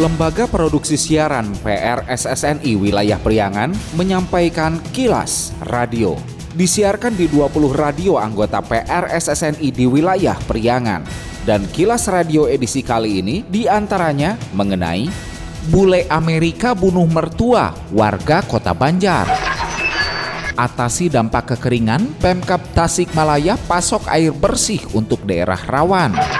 Lembaga Produksi Siaran PRSSNI Wilayah Priangan menyampaikan kilas radio. Disiarkan di 20 radio anggota PRSSNI di wilayah Priangan. Dan kilas radio edisi kali ini di antaranya mengenai bule Amerika bunuh mertua warga kota Banjar. Atasi dampak kekeringan, Pemkap Tasikmalaya pasok air bersih untuk daerah rawan.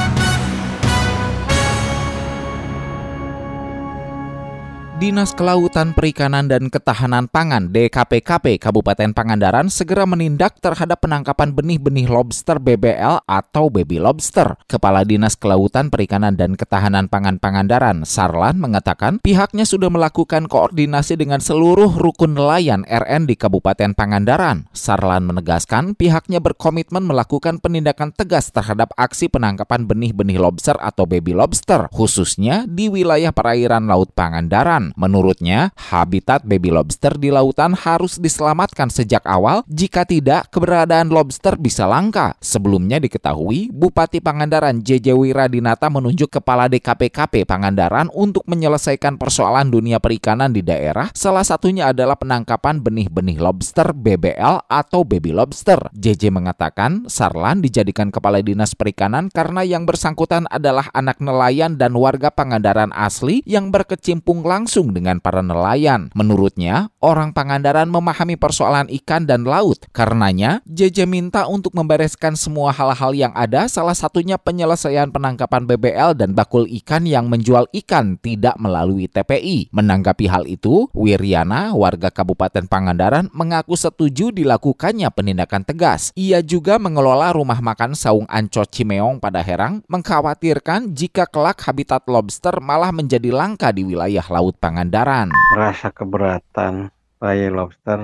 Dinas Kelautan Perikanan dan Ketahanan Pangan DKPKP Kabupaten Pangandaran segera menindak terhadap penangkapan benih-benih lobster BBL atau baby lobster. Kepala Dinas Kelautan Perikanan dan Ketahanan Pangan Pangandaran, Sarlan, mengatakan pihaknya sudah melakukan koordinasi dengan seluruh rukun nelayan RN di Kabupaten Pangandaran. Sarlan menegaskan pihaknya berkomitmen melakukan penindakan tegas terhadap aksi penangkapan benih-benih lobster atau baby lobster, khususnya di wilayah perairan Laut Pangandaran. Menurutnya, habitat baby lobster di lautan harus diselamatkan sejak awal, jika tidak keberadaan lobster bisa langka. Sebelumnya diketahui, Bupati Pangandaran JJ Wiradinata menunjuk Kepala DKPKP Pangandaran untuk menyelesaikan persoalan dunia perikanan di daerah, salah satunya adalah penangkapan benih-benih lobster BBL atau baby lobster. JJ mengatakan, Sarlan dijadikan Kepala Dinas Perikanan karena yang bersangkutan adalah anak nelayan dan warga Pangandaran asli yang berkecimpung langsung langsung dengan para nelayan. Menurutnya, orang Pangandaran memahami persoalan ikan dan laut. Karenanya, JJ minta untuk membereskan semua hal-hal yang ada, salah satunya penyelesaian penangkapan BBL dan bakul ikan yang menjual ikan tidak melalui TPI. Menanggapi hal itu, Wiriana, warga Kabupaten Pangandaran, mengaku setuju dilakukannya penindakan tegas. Ia juga mengelola rumah makan Saung Anco Cimeong pada Herang, mengkhawatirkan jika kelak habitat lobster malah menjadi langka di wilayah Laut Pangandaran. Rasa keberatan bayi lobster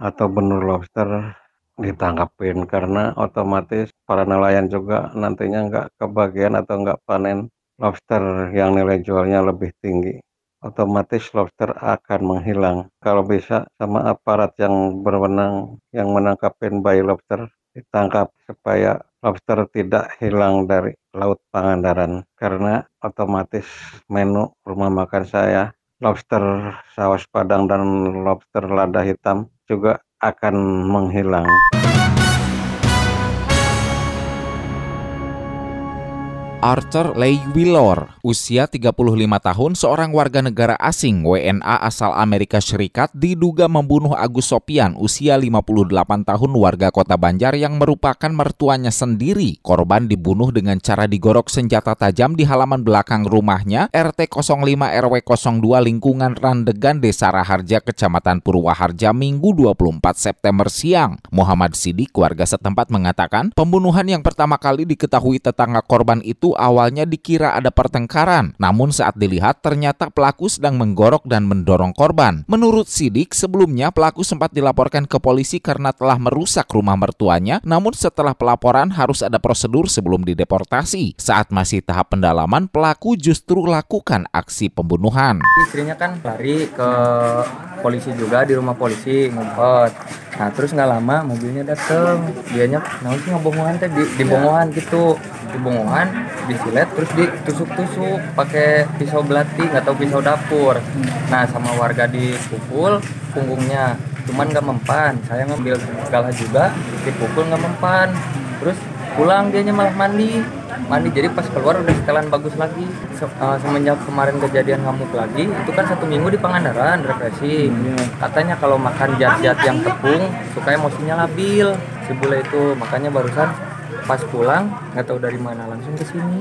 atau benur lobster ditangkapin karena otomatis para nelayan juga nantinya nggak kebagian atau nggak panen lobster yang nilai jualnya lebih tinggi. Otomatis lobster akan menghilang. Kalau bisa sama aparat yang berwenang yang menangkapin bayi lobster ditangkap supaya lobster tidak hilang dari laut Pangandaran. Karena otomatis menu rumah makan saya lobster saus padang dan lobster lada hitam juga akan menghilang. Arthur Leigh Willor, usia 35 tahun, seorang warga negara asing WNA asal Amerika Serikat diduga membunuh Agus Sopian, usia 58 tahun warga kota Banjar yang merupakan mertuanya sendiri. Korban dibunuh dengan cara digorok senjata tajam di halaman belakang rumahnya RT 05 RW 02 lingkungan Randegan Desa Raharja, Kecamatan Purwaharja, Minggu 24 September siang. Muhammad Sidik, warga setempat mengatakan pembunuhan yang pertama kali diketahui tetangga korban itu itu awalnya dikira ada pertengkaran, namun saat dilihat ternyata pelaku sedang menggorok dan mendorong korban. Menurut Sidik, sebelumnya pelaku sempat dilaporkan ke polisi karena telah merusak rumah mertuanya, namun setelah pelaporan harus ada prosedur sebelum dideportasi. Saat masih tahap pendalaman, pelaku justru lakukan aksi pembunuhan. Istrinya kan lari ke polisi juga di rumah polisi ngumpet. Nah terus nggak lama mobilnya dateng, dianya nanti ngebohongan teh di, di gitu di disilet terus ditusuk-tusuk pakai pisau belati atau pisau dapur. Nah sama warga dipukul punggungnya. Cuman nggak mempan saya ngambil galah juga dipukul nggak mempan. Terus pulang dianya malah mandi. Mandi jadi pas keluar udah setelan bagus lagi. Se uh, semenjak kemarin kejadian ngamuk lagi itu kan satu minggu di Pangandaran depresi katanya kalau makan zat-zat yang tepung suka emosinya labil. Si bule itu makanya barusan pas pulang nggak tahu dari mana langsung ke sini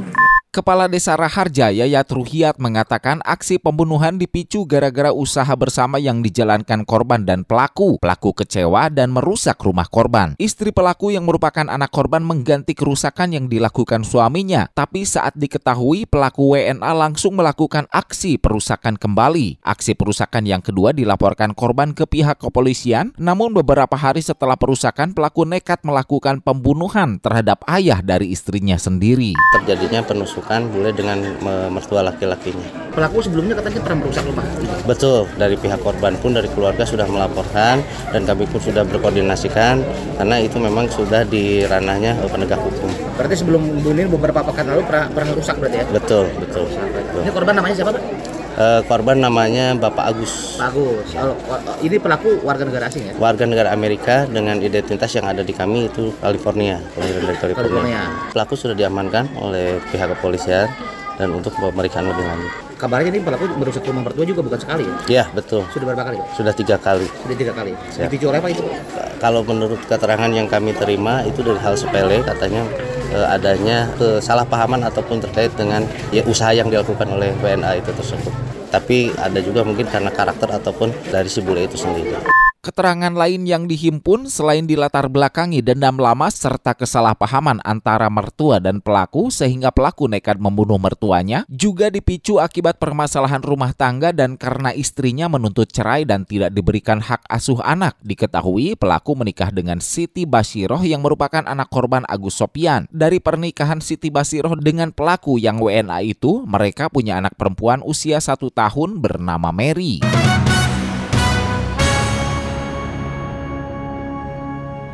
Kepala Desa Raharja Yayat Ruhiat mengatakan aksi pembunuhan dipicu gara-gara usaha bersama yang dijalankan korban dan pelaku. Pelaku kecewa dan merusak rumah korban. Istri pelaku yang merupakan anak korban mengganti kerusakan yang dilakukan suaminya. Tapi saat diketahui pelaku WNA langsung melakukan aksi perusakan kembali. Aksi perusakan yang kedua dilaporkan korban ke pihak kepolisian. Namun beberapa hari setelah perusakan pelaku nekat melakukan pembunuhan terhadap ayah dari istrinya sendiri. Terjadinya penusukan diamankan bule dengan mertua laki-lakinya. Pelaku sebelumnya katanya pernah merusak rumah. Betul, dari pihak korban pun dari keluarga sudah melaporkan dan kami pun sudah berkoordinasikan karena itu memang sudah di ranahnya penegak hukum. Berarti sebelum membunuh beberapa pekan lalu pernah, pernah rusak berarti ya? Betul, betul. betul. Ini korban namanya siapa, Pak? Uh, korban namanya Bapak Agus. Pak Agus. Kalau ini pelaku warga negara asing ya? Warga negara Amerika dengan identitas yang ada di kami itu California, dari California. California. Pelaku sudah diamankan oleh pihak kepolisian dan untuk pemeriksaan lebih lanjut. Kabarnya ini pelaku merusak rumah mertua juga bukan sekali ya? Iya betul. Sudah berapa kali? Sudah tiga kali. Sudah tiga kali. Siap. Dipicu oleh apa itu? Kalau menurut keterangan yang kami terima itu dari hal sepele katanya eh, adanya kesalahpahaman ataupun terkait dengan ya usaha yang dilakukan oleh WNA itu tersebut. Tapi ada juga mungkin karena karakter ataupun dari si bule itu sendiri. Keterangan lain yang dihimpun selain dilatar belakangi dendam lama serta kesalahpahaman antara mertua dan pelaku sehingga pelaku nekat membunuh mertuanya juga dipicu akibat permasalahan rumah tangga dan karena istrinya menuntut cerai dan tidak diberikan hak asuh anak. Diketahui pelaku menikah dengan Siti Basiroh yang merupakan anak korban Agus Sopian. Dari pernikahan Siti Basiroh dengan pelaku yang WNA itu, mereka punya anak perempuan usia satu tahun bernama Mary.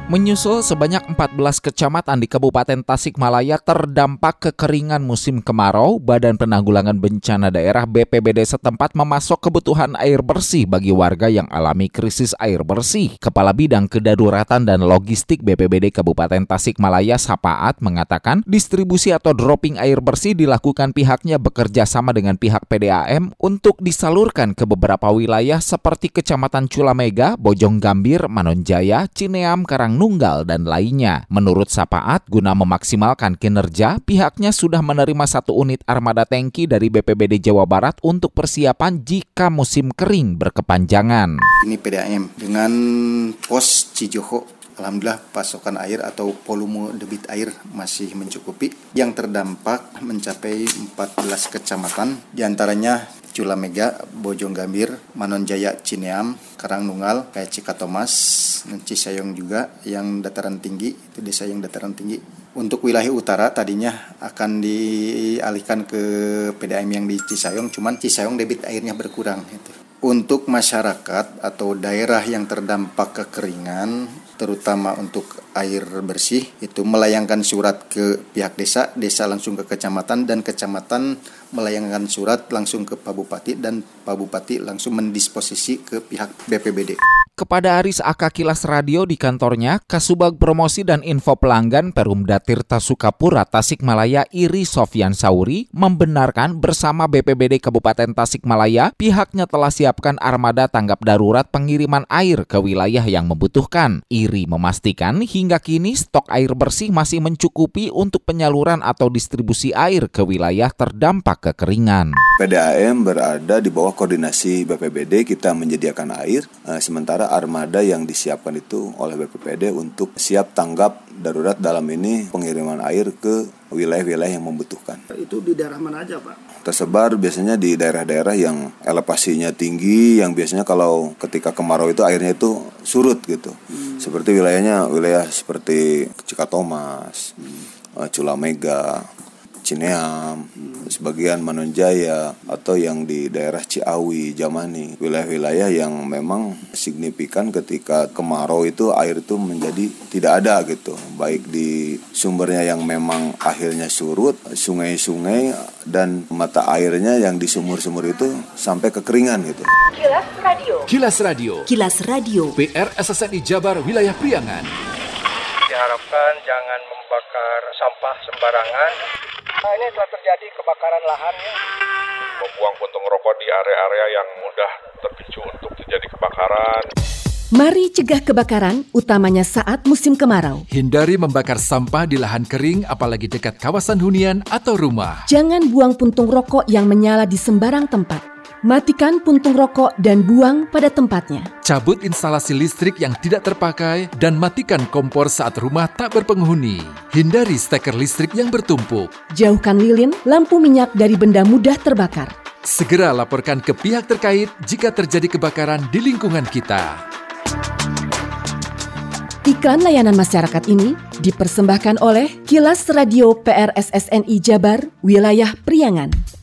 Menyusul sebanyak 14 kecamatan di Kabupaten Tasikmalaya terdampak kekeringan musim kemarau, Badan Penanggulangan Bencana Daerah BPBD setempat memasok kebutuhan air bersih bagi warga yang alami krisis air bersih. Kepala Bidang Kedaruratan dan Logistik BPBD Kabupaten Tasikmalaya Sapaat mengatakan distribusi atau dropping air bersih dilakukan pihaknya bekerja sama dengan pihak PDAM untuk disalurkan ke beberapa wilayah seperti Kecamatan Culamega, Bojong Gambir, Manonjaya, Cineam, Karang Nunggal, dan lainnya. Menurut Sapaat, guna memaksimalkan kinerja, pihaknya sudah menerima satu unit armada tangki dari BPBD Jawa Barat untuk persiapan jika musim kering berkepanjangan. Ini PDAM dengan pos Cijoho Alhamdulillah pasokan air atau volume debit air masih mencukupi. Yang terdampak mencapai 14 kecamatan, di antaranya Culamega, Bojonggambir, Manonjaya, Cineam, Karangnunggal, kayak Cikatomas, dan Cisayong juga yang dataran tinggi, itu desa yang dataran tinggi. Untuk wilayah utara tadinya akan dialihkan ke PDAM yang di Cisayong, cuman Cisayong debit airnya berkurang. Gitu. Untuk masyarakat atau daerah yang terdampak kekeringan, terutama untuk air bersih, itu melayangkan surat ke pihak desa, desa langsung ke kecamatan, dan kecamatan melayangkan surat langsung ke Pak Bupati, dan Pak Bupati langsung mendisposisi ke pihak BPBD. Kepada Aris Aka Kilas Radio di kantornya, Kasubag Promosi dan Info Pelanggan Perumda Tirta Sukapura Tasikmalaya Iri Sofyan Sauri membenarkan bersama BPBD Kabupaten Tasikmalaya pihaknya telah siapkan armada tanggap darurat pengiriman air ke wilayah yang membutuhkan. Iri memastikan hingga kini stok air bersih masih mencukupi untuk penyaluran atau distribusi air ke wilayah terdampak kekeringan. PDAM berada di bawah koordinasi BPBD kita menyediakan air, eh, sementara ada armada yang disiapkan itu oleh BPPD untuk siap tanggap darurat dalam ini pengiriman air ke wilayah-wilayah yang membutuhkan. Itu di daerah mana aja Pak? Tersebar biasanya di daerah-daerah yang elevasinya tinggi, yang biasanya kalau ketika kemarau itu airnya itu surut gitu. Hmm. Seperti wilayahnya wilayah seperti Cikatomas, hmm. Culamega, Cineam, sebagian Manonjaya atau yang di daerah Ciawi, Jamani, wilayah-wilayah yang memang signifikan ketika kemarau itu air itu menjadi tidak ada gitu, baik di sumbernya yang memang akhirnya surut, sungai-sungai dan mata airnya yang di sumur-sumur itu sampai kekeringan gitu. Kilas Radio. Kilas Radio. Kilas Radio. PR SSNI Jabar Wilayah Priangan. Diharapkan jangan sampah sembarangan Nah, ini telah terjadi kebakaran lahan ya. Membuang puntung rokok di area-area yang mudah terpicu untuk terjadi kebakaran. Mari cegah kebakaran, utamanya saat musim kemarau. Hindari membakar sampah di lahan kering, apalagi dekat kawasan hunian atau rumah. Jangan buang puntung rokok yang menyala di sembarang tempat. Matikan puntung rokok dan buang pada tempatnya. Cabut instalasi listrik yang tidak terpakai dan matikan kompor saat rumah tak berpenghuni. Hindari steker listrik yang bertumpuk. Jauhkan lilin, lampu minyak dari benda mudah terbakar. Segera laporkan ke pihak terkait jika terjadi kebakaran di lingkungan kita. Iklan layanan masyarakat ini dipersembahkan oleh Kilas Radio PRSSNI Jabar, Wilayah Priangan.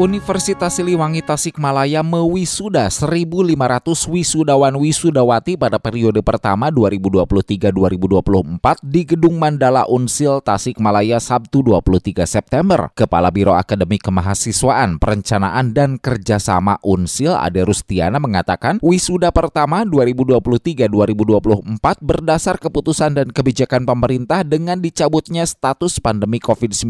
Universitas Siliwangi Tasikmalaya mewisuda 1.500 wisudawan wisudawati pada periode pertama 2023-2024 di Gedung Mandala Unsil Tasikmalaya Sabtu 23 September. Kepala Biro Akademik Kemahasiswaan, Perencanaan dan Kerjasama Unsil Ade Rustiana mengatakan wisuda pertama 2023-2024 berdasar keputusan dan kebijakan pemerintah dengan dicabutnya status pandemi COVID-19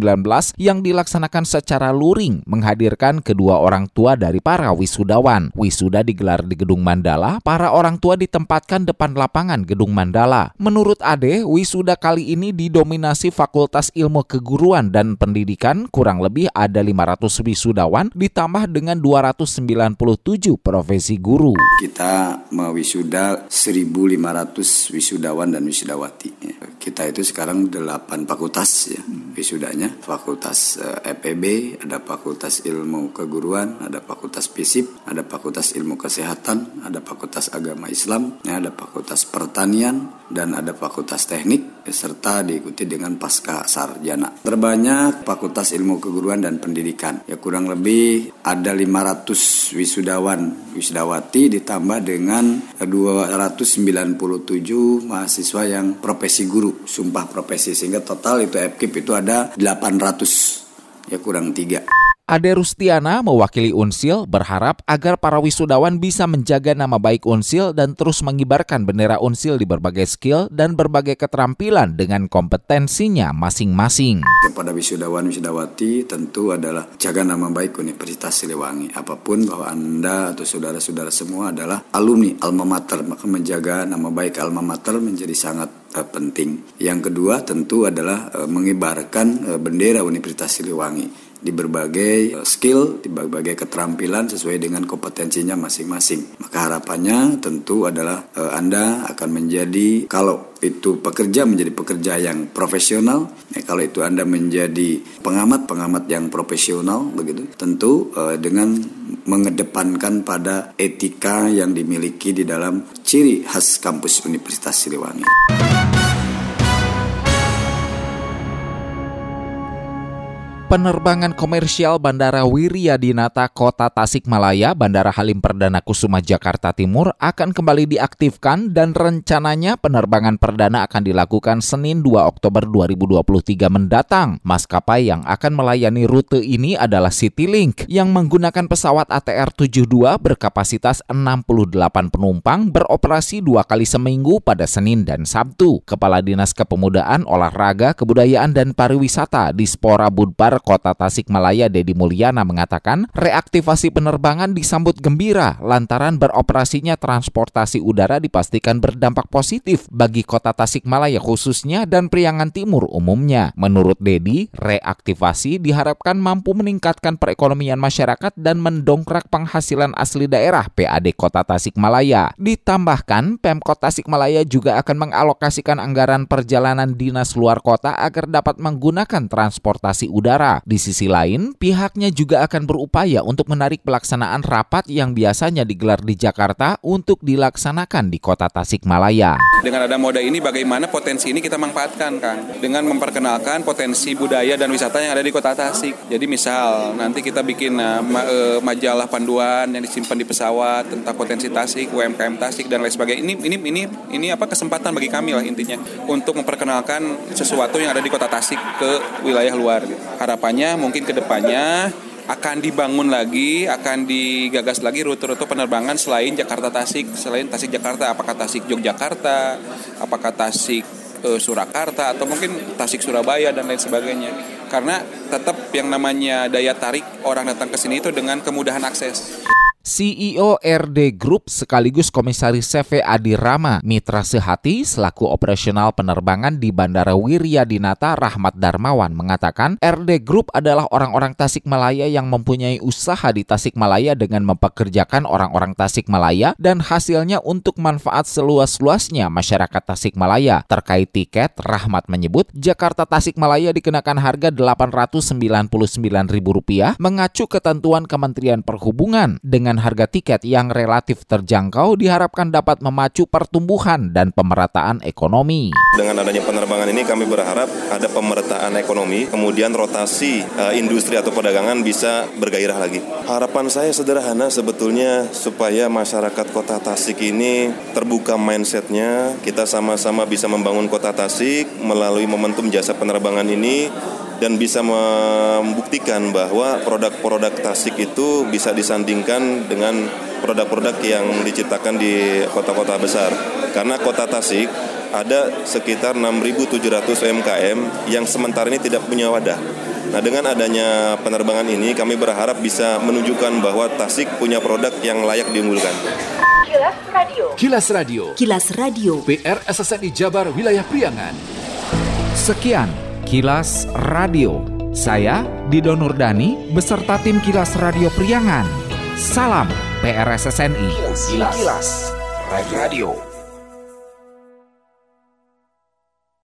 yang dilaksanakan secara luring menghadirkan menghadirkan kedua orang tua dari para wisudawan. Wisuda digelar di Gedung Mandala, para orang tua ditempatkan depan lapangan Gedung Mandala. Menurut Ade, wisuda kali ini didominasi Fakultas Ilmu Keguruan dan Pendidikan, kurang lebih ada 500 wisudawan ditambah dengan 297 profesi guru. Kita mewisuda 1.500 wisudawan dan wisudawati. Kita itu sekarang 8 fakultas ya wisudanya, fakultas EPB, ada fakultas ilmu ilmu keguruan, ada fakultas fisip, ada fakultas ilmu kesehatan, ada fakultas agama Islam, ya, ada fakultas pertanian, dan ada fakultas teknik, serta diikuti dengan pasca sarjana. Terbanyak fakultas ilmu keguruan dan pendidikan, ya kurang lebih ada 500 wisudawan, wisudawati ditambah dengan 297 mahasiswa yang profesi guru, sumpah profesi, sehingga total itu FKIP itu ada 800, ya kurang tiga. Ade Rustiana mewakili Unsil berharap agar para wisudawan bisa menjaga nama baik Unsil dan terus mengibarkan bendera Unsil di berbagai skill dan berbagai keterampilan dengan kompetensinya masing-masing. Kepada wisudawan wisudawati tentu adalah jaga nama baik Universitas Siliwangi. Apa pun bahwa Anda atau saudara-saudara semua adalah alumni alma mater, maka menjaga nama baik alma mater menjadi sangat uh, penting. Yang kedua tentu adalah uh, mengibarkan uh, bendera Universitas Siliwangi di berbagai skill, di berbagai keterampilan sesuai dengan kompetensinya masing-masing. Maka harapannya tentu adalah e, Anda akan menjadi kalau itu pekerja menjadi pekerja yang profesional, ya, kalau itu Anda menjadi pengamat-pengamat yang profesional begitu. Tentu e, dengan mengedepankan pada etika yang dimiliki di dalam ciri khas kampus Universitas Siliwangi. Penerbangan komersial Bandara Wiryadinata Kota Tasikmalaya, Bandara Halim Perdana Kusuma Jakarta Timur akan kembali diaktifkan dan rencananya penerbangan perdana akan dilakukan Senin 2 Oktober 2023 mendatang. Maskapai yang akan melayani rute ini adalah Citylink yang menggunakan pesawat ATR-72 berkapasitas 68 penumpang beroperasi dua kali seminggu pada Senin dan Sabtu. Kepala Dinas Kepemudaan, Olahraga, Kebudayaan, dan Pariwisata di Spora Budpar Kota Tasikmalaya Dedi Mulyana mengatakan reaktivasi penerbangan disambut gembira lantaran beroperasinya transportasi udara dipastikan berdampak positif bagi Kota Tasikmalaya khususnya dan Priangan Timur umumnya. Menurut Dedi, reaktivasi diharapkan mampu meningkatkan perekonomian masyarakat dan mendongkrak penghasilan asli daerah PAD Kota Tasikmalaya. Ditambahkan, Pemkot Tasikmalaya juga akan mengalokasikan anggaran perjalanan dinas luar kota agar dapat menggunakan transportasi udara di sisi lain, pihaknya juga akan berupaya untuk menarik pelaksanaan rapat yang biasanya digelar di Jakarta untuk dilaksanakan di kota Tasikmalaya. Dengan ada moda ini bagaimana potensi ini kita manfaatkan kan dengan memperkenalkan potensi budaya dan wisata yang ada di kota Tasik. Jadi misal nanti kita bikin uh, majalah panduan yang disimpan di pesawat tentang potensi Tasik, UMKM Tasik dan lain sebagainya. Ini ini ini ini apa kesempatan bagi kami lah intinya untuk memperkenalkan sesuatu yang ada di kota Tasik ke wilayah luar. Gitu. Harap harapannya mungkin ke depannya akan dibangun lagi, akan digagas lagi rute-rute penerbangan selain Jakarta Tasik, selain Tasik Jakarta, apakah Tasik Yogyakarta, apakah Tasik e, Surakarta atau mungkin Tasik Surabaya dan lain sebagainya. Karena tetap yang namanya daya tarik orang datang ke sini itu dengan kemudahan akses. CEO RD Group sekaligus Komisaris CV Adi Rama Mitra Sehati selaku operasional penerbangan di Bandara Wiryadinata Rahmat Darmawan mengatakan RD Group adalah orang-orang Tasikmalaya yang mempunyai usaha di Tasikmalaya dengan mempekerjakan orang-orang Tasikmalaya dan hasilnya untuk manfaat seluas-luasnya masyarakat Tasikmalaya. Terkait tiket, Rahmat menyebut Jakarta Tasikmalaya dikenakan harga Rp899.000 mengacu ketentuan Kementerian Perhubungan dengan dengan harga tiket yang relatif terjangkau diharapkan dapat memacu pertumbuhan dan pemerataan ekonomi. Dengan adanya penerbangan ini kami berharap ada pemerataan ekonomi, kemudian rotasi uh, industri atau perdagangan bisa bergairah lagi. Harapan saya sederhana sebetulnya supaya masyarakat kota Tasik ini terbuka mindsetnya, kita sama-sama bisa membangun kota Tasik melalui momentum jasa penerbangan ini dan bisa membuktikan bahwa produk-produk Tasik itu bisa disandingkan dengan produk-produk yang diciptakan di kota-kota besar. Karena kota Tasik ada sekitar 6.700 UMKM yang sementara ini tidak punya wadah. Nah dengan adanya penerbangan ini kami berharap bisa menunjukkan bahwa Tasik punya produk yang layak diunggulkan. Kilas Radio. Kilas Radio. Kilas Radio. PR SSNI Jabar Wilayah Priangan. Sekian Kilas Radio. Saya Dido Nurdani beserta tim Kilas Radio Priangan. Salam PRSSNI. Kilas, Kilas. Radio.